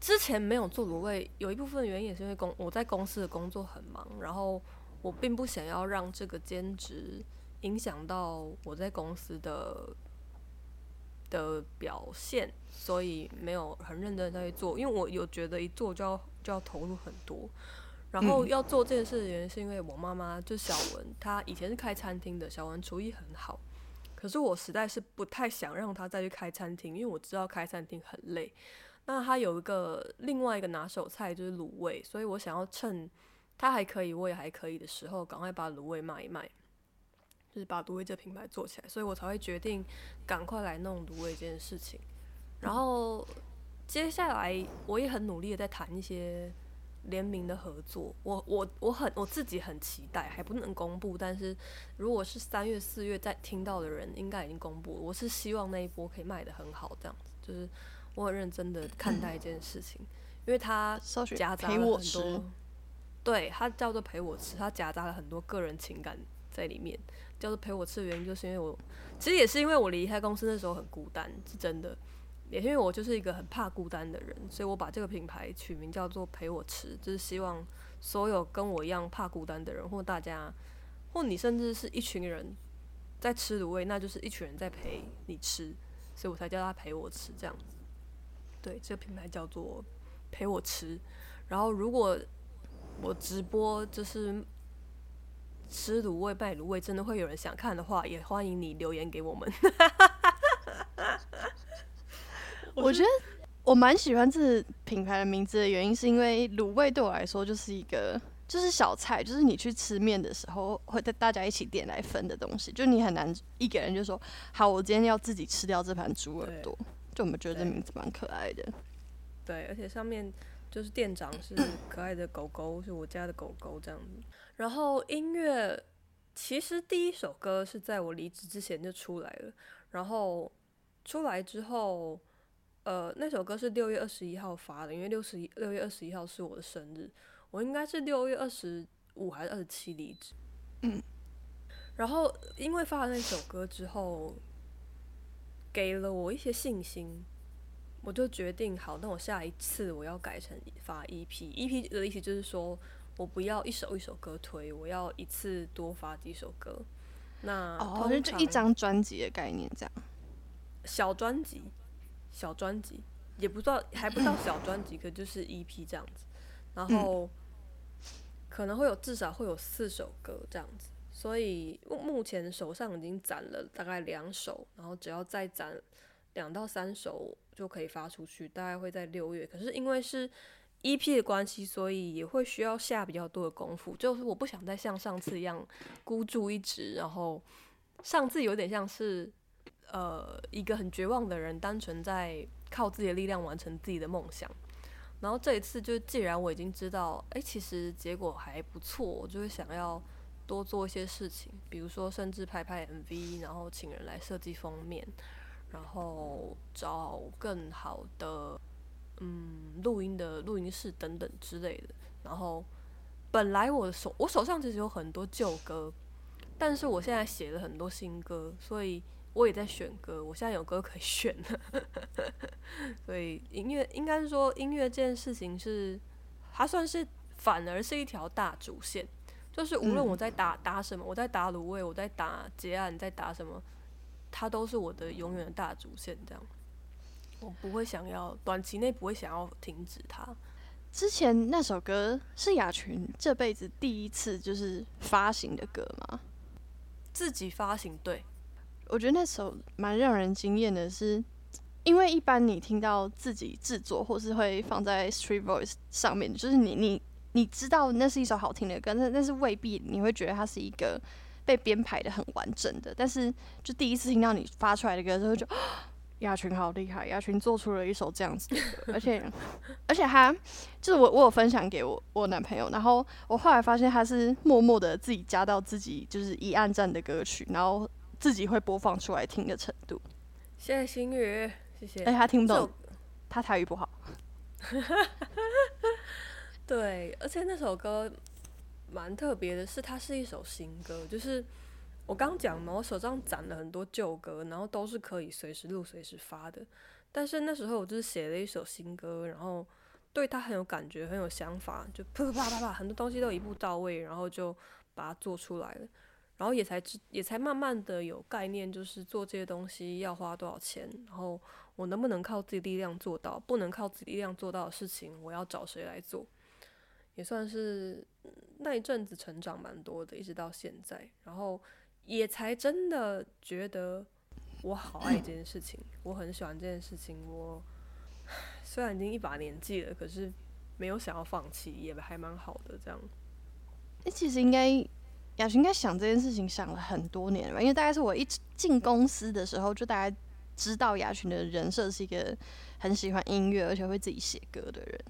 之前没有做卤味，有一部分原因也是因为公我在公司的工作很忙，然后我并不想要让这个兼职影响到我在公司的的表现，所以没有很认真的在做，因为我有觉得一做就要就要投入很多。然后要做这件事的原因是因为我妈妈就小文，她以前是开餐厅的，小文厨艺很好，可是我实在是不太想让她再去开餐厅，因为我知道开餐厅很累。那她有一个另外一个拿手菜就是卤味，所以我想要趁她还可以，我也还可以的时候，赶快把卤味卖一卖，就是把卤味这品牌做起来，所以我才会决定赶快来弄卤味这件事情。然后接下来我也很努力的在谈一些联名的合作，我我我很我自己很期待，还不能公布，但是如果是三月四月在听到的人，应该已经公布了。我是希望那一波可以卖的很好，这样子，就是我很认真的看待一件事情，因为它夹杂了很多，对，它叫做陪我吃，它夹杂了很多个人情感在里面。叫做陪我吃的原因，就是因为我其实也是因为我离开公司那时候很孤单，是真的。也是因为我就是一个很怕孤单的人，所以我把这个品牌取名叫做“陪我吃”，就是希望所有跟我一样怕孤单的人，或大家，或你甚至是一群人在吃卤味，那就是一群人在陪你吃，所以我才叫他陪我吃这样子。对，这个品牌叫做“陪我吃”。然后如果我直播就是吃卤味卖卤味，真的会有人想看的话，也欢迎你留言给我们。我觉得我蛮喜欢这品牌的名字的原因，是因为卤味对我来说就是一个就是小菜，就是你去吃面的时候会带大家一起点来分的东西，就你很难一个人就说好，我今天要自己吃掉这盘猪耳朵。就我们觉得这名字蛮可爱的。对，而且上面就是店长是可爱的狗狗，是我家的狗狗这样子。然后音乐其实第一首歌是在我离职之前就出来了，然后出来之后。呃，那首歌是六月二十一号发的，因为六十一六月二十一号是我的生日，我应该是六月二十五还是二十七离职。嗯，然后因为发了那首歌之后，给了我一些信心，我就决定好，那我下一次我要改成发 EP，EP 的意思就是说我不要一首一首歌推，我要一次多发几首歌。那哦，就一张专辑的概念这样，小专辑。小专辑也不知道，还不到小专辑，可就是 EP 这样子，然后可能会有至少会有四首歌这样子，所以目前手上已经攒了大概两首，然后只要再攒两到三首就可以发出去，大概会在六月。可是因为是 EP 的关系，所以也会需要下比较多的功夫，就是我不想再像上次一样孤注一掷，然后上次有点像是。呃，一个很绝望的人，单纯在靠自己的力量完成自己的梦想。然后这一次，就既然我已经知道，哎，其实结果还不错，我就会想要多做一些事情，比如说甚至拍拍 MV，然后请人来设计封面，然后找更好的嗯录音的录音室等等之类的。然后本来我手我手上其实有很多旧歌，但是我现在写了很多新歌，所以。我也在选歌，我现在有歌可以选了，所以音乐应该是说音乐这件事情是，它算是反而是一条大主线，就是无论我在打打什么，我在打卤味，我在打结案，在打什么，它都是我的永远的大主线。这样，我不会想要短期内不会想要停止它。之前那首歌是雅群这辈子第一次就是发行的歌吗？自己发行对。我觉得那首蛮让人惊艳的，是因为一般你听到自己制作或是会放在 Street Voice 上面，就是你你你知道那是一首好听的歌，但但是未必你会觉得它是一个被编排的很完整的。但是就第一次听到你发出来的歌之后，就 亚群好厉害，亚群做出了一首这样子的歌，而且 而且他就是我我有分享给我我男朋友，然后我后来发现他是默默的自己加到自己就是一暗赞的歌曲，然后。自己会播放出来听的程度。谢谢心雨，谢谢。哎，他听不懂，他台语不好。对，而且那首歌蛮特别的，是它是一首新歌，就是我刚讲嘛，我手上攒了很多旧歌，然后都是可以随时录、随时发的。但是那时候我就是写了一首新歌，然后对它很有感觉、很有想法，就啪啪啪啪，很多东西都一步到位，然后就把它做出来了。然后也才知，也才慢慢的有概念，就是做这些东西要花多少钱，然后我能不能靠自己力量做到，不能靠自己力量做到的事情，我要找谁来做，也算是那一阵子成长蛮多的，一直到现在，然后也才真的觉得我好爱这件事情，我很喜欢这件事情，我虽然已经一把年纪了，可是没有想要放弃，也还蛮好的这样。哎，其实应该。雅群应该想这件事情想了很多年吧？因为大概是我一进公司的时候，就大概知道雅群的人设是一个很喜欢音乐，而且会自己写歌的人。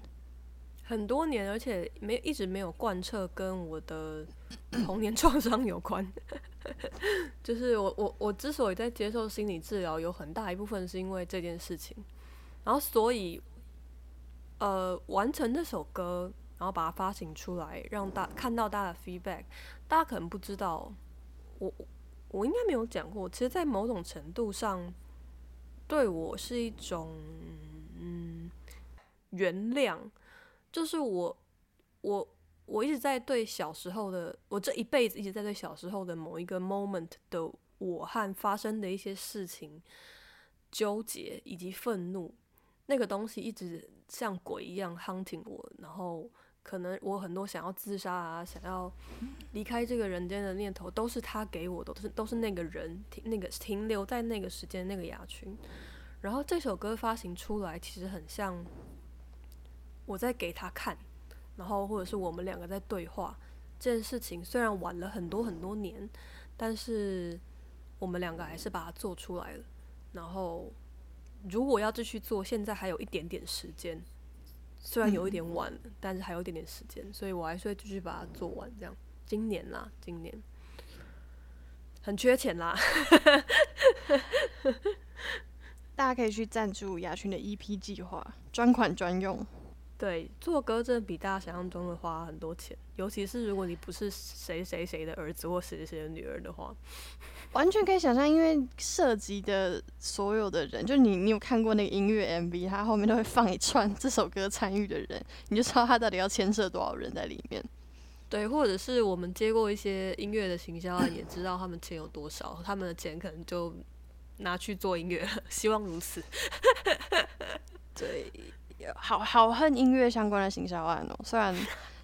很多年，而且没一直没有贯彻跟我的 童年创伤有关。就是我我我之所以在接受心理治疗，有很大一部分是因为这件事情。然后所以，呃，完成这首歌，然后把它发行出来，让大看到大家的 feedback。大家可能不知道，我我应该没有讲过。其实，在某种程度上，对我是一种嗯原谅。就是我，我，我一直在对小时候的我这一辈子一直在对小时候的某一个 moment 的我和发生的一些事情纠结以及愤怒，那个东西一直像鬼一样 hunting 我，然后可能我很多想要自杀啊，想要离开这个人间的念头，都是他给我的，都是都是那个人停那个停留在那个时间那个牙群，然后这首歌发行出来，其实很像。我在给他看，然后或者是我们两个在对话，这件事情虽然晚了很多很多年，但是我们两个还是把它做出来了。然后如果要继续做，现在还有一点点时间，虽然有一点晚了，但是还有一点点时间，所以我还是会继续把它做完。这样，今年啦，今年很缺钱啦，大家可以去赞助雅群的 EP 计划，专款专用。对，做歌真的比大家想象中的花很多钱，尤其是如果你不是谁谁谁的儿子或谁谁谁的女儿的话，完全可以想象，因为涉及的所有的人，就你，你有看过那个音乐 MV，它后面都会放一串这首歌参与的人，你就知道他到底要牵涉多少人在里面。对，或者是我们接过一些音乐的行销案，也知道他们钱有多少，他们的钱可能就拿去做音乐了，希望如此。对。好好恨音乐相关的行销案哦，虽然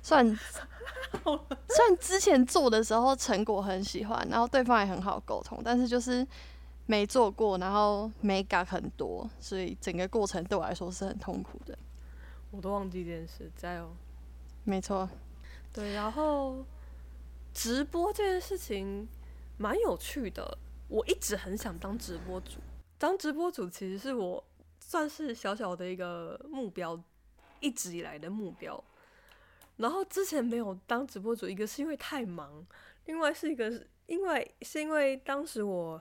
虽然 虽然之前做的时候成果很喜欢，然后对方也很好沟通，但是就是没做过，然后没改很多，所以整个过程对我来说是很痛苦的。我都忘记这件事，加油！没错，对，然后直播这件事情蛮有趣的，我一直很想当直播主，当直播主其实是我。算是小小的一个目标，一直以来的目标。然后之前没有当直播主，一个是因为太忙，另外是一个是因为是因为当时我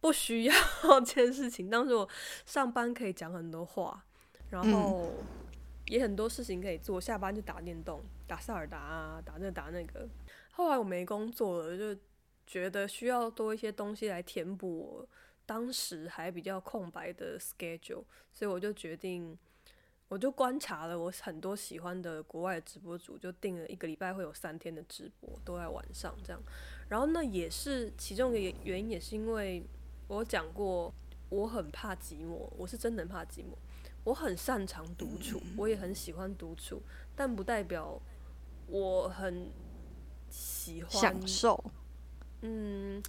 不需要 这件事情。当时我上班可以讲很多话，然后也很多事情可以做，下班就打电动、打塞尔达啊，打这打那个。后来我没工作了，就觉得需要多一些东西来填补我。当时还比较空白的 schedule，所以我就决定，我就观察了我很多喜欢的国外直播主，就定了一个礼拜会有三天的直播，都在晚上这样。然后那也是其中一个原因，也是因为我讲过，我很怕寂寞，我是真的很怕寂寞。我很擅长独处，我也很喜欢独处，但不代表我很喜欢享受。嗯。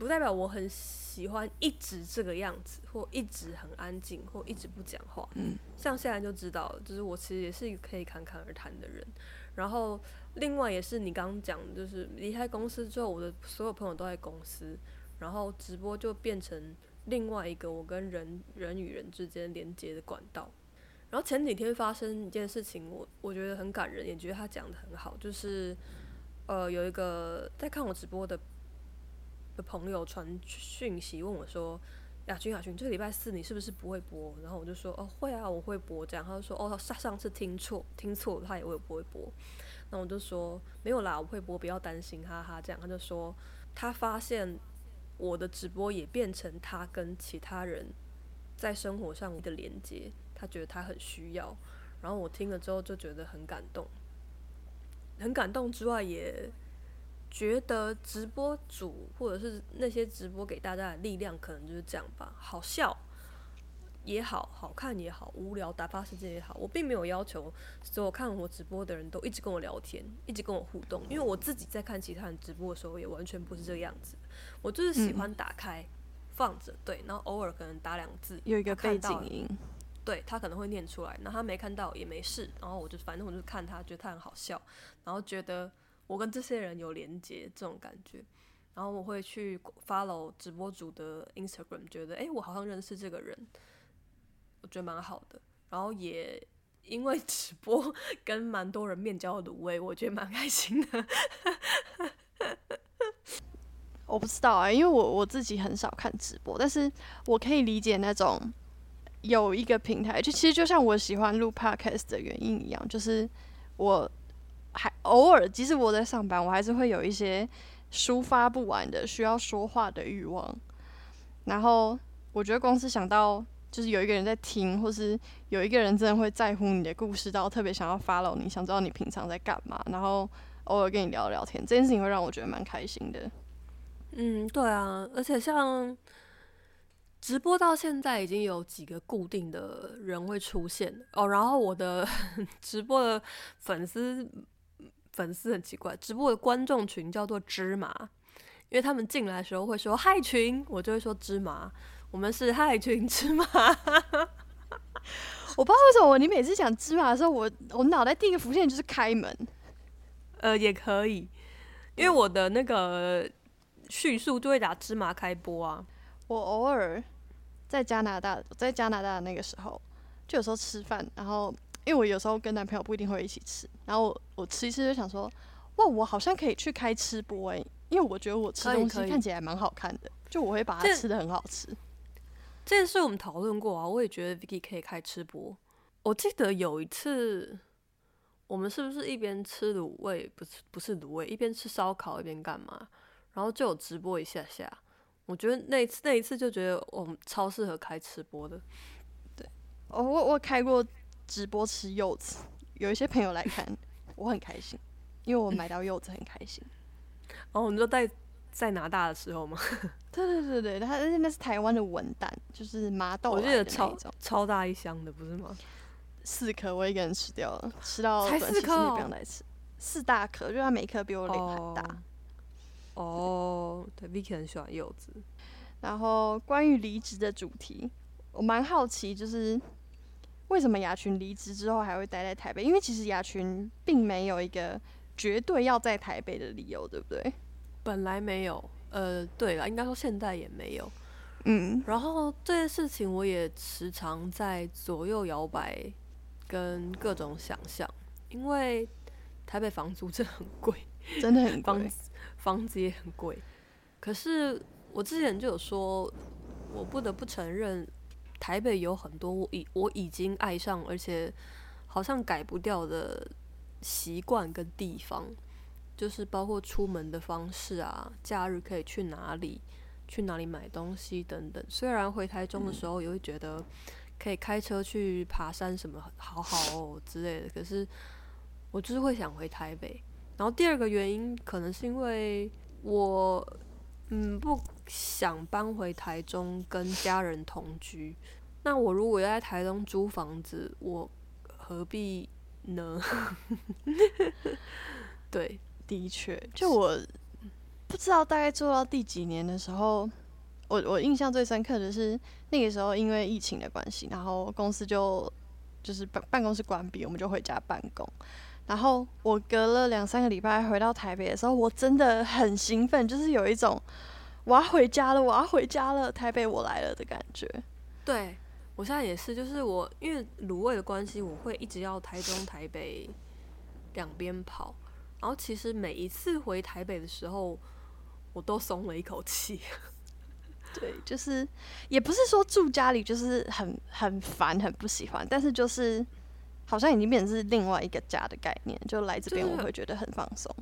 不代表我很喜欢一直这个样子，或一直很安静，或一直不讲话。嗯，像现在就知道了，就是我其实也是一个可以侃侃而谈的人。然后，另外也是你刚刚讲，就是离开公司之后，我的所有朋友都在公司，然后直播就变成另外一个我跟人人与人之间连接的管道。然后前几天发生一件事情，我我觉得很感人，也觉得他讲的很好，就是呃，有一个在看我直播的。朋友传讯息问我说：“亚军，亚军，这个礼拜四你是不是不会播？”然后我就说：“哦，会啊，我会播。”这样他就说：“哦，上上次听错，听错，他也会不会播？”那我就说：“没有啦，我会播，不要担心，哈哈。”这样他就说：“他发现我的直播也变成他跟其他人在生活上的连接，他觉得他很需要。”然后我听了之后就觉得很感动，很感动之外也。觉得直播主或者是那些直播给大家的力量，可能就是这样吧。好笑也好，好看也好，无聊打发时间也好，我并没有要求所有看我直播的人都一直跟我聊天，一直跟我互动。因为我自己在看其他人直播的时候，也完全不是这个样子。我就是喜欢打开放着，对，然后偶尔可能打两个字，有一个背景音，对他可能会念出来。那他没看到也没事，然后我就反正我就看他，觉得他很好笑，然后觉得。我跟这些人有连接，这种感觉。然后我会去 follow 直播主的 Instagram，觉得哎、诶我好像认识这个人，我觉得蛮好的。然后也因为 直播跟蛮多人面交的卤味，我觉得蛮开心的。我不知道啊、因为我我自己很少看直播，但是我可以理解那种有一个平台，就其实就像我喜欢录 podcast 的原因一样，就是我还偶尔，即使我在上班，我还是会有一些抒发不完的需要说话的欲望。然后我觉得光是想到就是有一个人在听，或是有一个人真的会在乎你的故事，到特别想要 follow 你，想知道你平常在干嘛，然后偶尔跟你聊聊天，这件事情会让我觉得蛮开心的。嗯，对啊，而且像直播到现在已经有几个固定的人会出现哦，然后我的 直播的粉丝粉丝很奇怪，直播的观众群叫做芝麻，因为他们进来的时候会说嗨群，我就会说芝麻，我们是嗨群芝麻。我不知道为什么你每次讲芝麻的时候，我我脑袋第一个浮现就是开门。呃，也可以，因为我的那个叙述就会打芝麻开播啊。我偶尔在加拿大，在加拿大的那个时候，就有时候吃饭，然后因为我有时候跟男朋友不一定会一起吃，然后我我吃一次就想说，哇，我好像可以去开吃播诶、因为我觉得我吃东西看起来蛮好看的，就我会把它吃的很好吃。这件事我们讨论过啊，我也觉得 Vicky 可以开吃播。我记得有一次，我们是不是一边吃卤味，不是不是卤味，一边吃烧烤一边干嘛？然后就有直播一下下。我觉得那一次那一次就觉得我们超适合开吃播的。对哦，我我开过直播吃柚子，有一些朋友来看，我很开心，因为我买到柚子很开心。然 后你就在在拿大的时候嘛，对对对对，它而且那是台湾的文旦，就是麻豆我记得超，超大一箱的，不是吗？四颗我一个人吃掉了，吃到才短期之四颗不用再吃，四大颗，就它每一颗比我脸还大。哦，哦对，Vicky 很喜欢柚子。然后关于离职的主题，我蛮好奇，就是为什么雅群离职之后还会待在台北？因为其实雅群并没有一个绝对要在台北的理由，对不对？本来没有，呃，对了，应该说现在也没有。嗯，然后这件事情我也时常在左右摇摆，跟各种想象，因为台北房租真的很贵，真的很贵。房子房子也很贵。可是我之前就有说，我不得不承认，台北有很多我已我已经爱上，而且好像改不掉的习惯跟地方，就是包括出门的方式啊，假日可以去哪里，去哪里买东西等等。虽然回台中的时候也会觉得可以开车去爬山什么好好哦之类的，可是我就是会想回台北。然后第二个原因可能是因为我嗯不想搬回台中跟家人同居。那我如果要在台中租房子，我何必呢？对，的确，就我不知道大概做到第几年的时候，我我印象最深刻的是那个时候因为疫情的关系，然后公司就就是办办公室关闭，我们就回家办公。然后我隔了两三个礼拜回到台北的时候，我真的很兴奋，就是有一种我要回家了，我要回家了，台北我来了的感觉。对我现在也是，就是我因为卤味的关系，我会一直要台中、台北两边跑。然后其实每一次回台北的时候，我都松了一口气。对，就是也不是说住家里就是很很烦、很不喜欢，但是就是好像已经变成是另外一个家的概念，就来这边我会觉得很放松。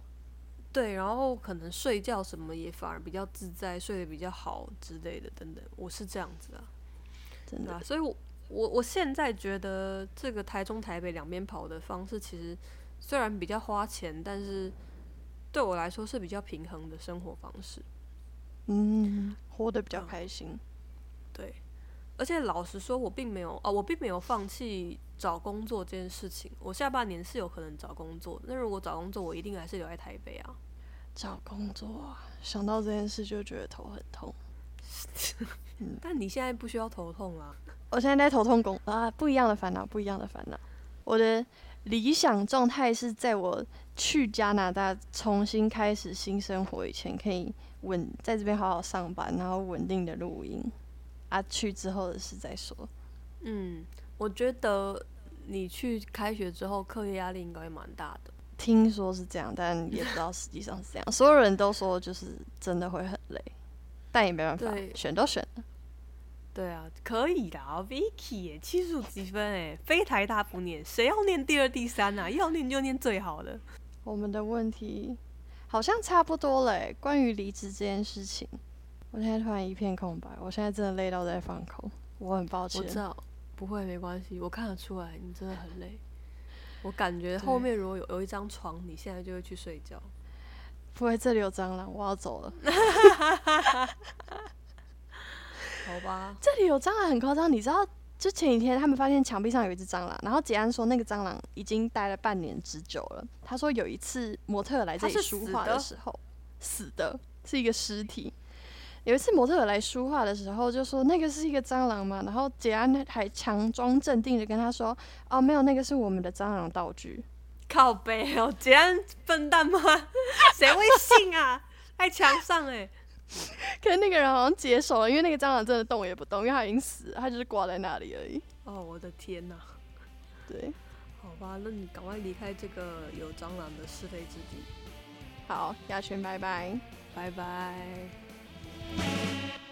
对，然后可能睡觉什么也反而比较自在，睡得比较好之类的等等。我是这样子啊，真的啊，所以我我我现在觉得这个台中、台北两边跑的方式，其实虽然比较花钱，但是对我来说是比较平衡的生活方式。嗯，活得比较嗯开心。对，而且老实说，我并没有啊，我并没有放弃找工作这件事情。我下半年是有可能找工作，那如果找工作，我一定还是留在台北啊。找工作啊，想到这件事就觉得头很痛。但你现在不需要头痛啊。我现在在头痛工啊，不一样的烦恼，不一样的烦恼。我的理想状态是在我去加拿大重新开始新生活以前，可以稳在这边好好上班，然后稳定的录音。啊，去之后的事再说。嗯，我觉得你去开学之后，课业压力应该会蛮大的。听说是这样，但也不知道实际上是这样。所有人都说就是真的会很累，但也没办法，选都选了。对啊，可以的啊，Vicky 耶，七十五积分哎，非台大不念，谁要念第二、第三啊？要念就念最好的。我们的问题好像差不多了欸，关于离职这件事情，我现在突然一片空白，我现在真的累到在放空，我很抱歉我。知道，不会没关系，我看得出来你真的很累。我感觉后面如果有有一张床，你现在就会去睡觉。不会，这里有蟑螂，我要走了。好吧，这里有蟑螂很夸张，你知道？就前几天他们发现墙壁上有一只蟑螂，然后杰安说那个蟑螂已经待了半年之久了。他说有一次模特来这里书画的的时候，死的是一个尸体。有一次模特来书画的时候，就说那个是一个蟑螂嘛，然后杰安还强装镇定的跟他说：“哦，没有，那个是我们的蟑螂道具。靠背哦，杰安笨蛋吗？谁会信啊？在墙上哎、”可是那个人好像解手了，因为那个蟑螂真的动也不动，因为它已经死了，它就是挂在那里而已。哦，我的天哪！对，好吧，那你赶快离开这个有蟑螂的是非之地，好，亚群，拜拜。拜拜。Thank you.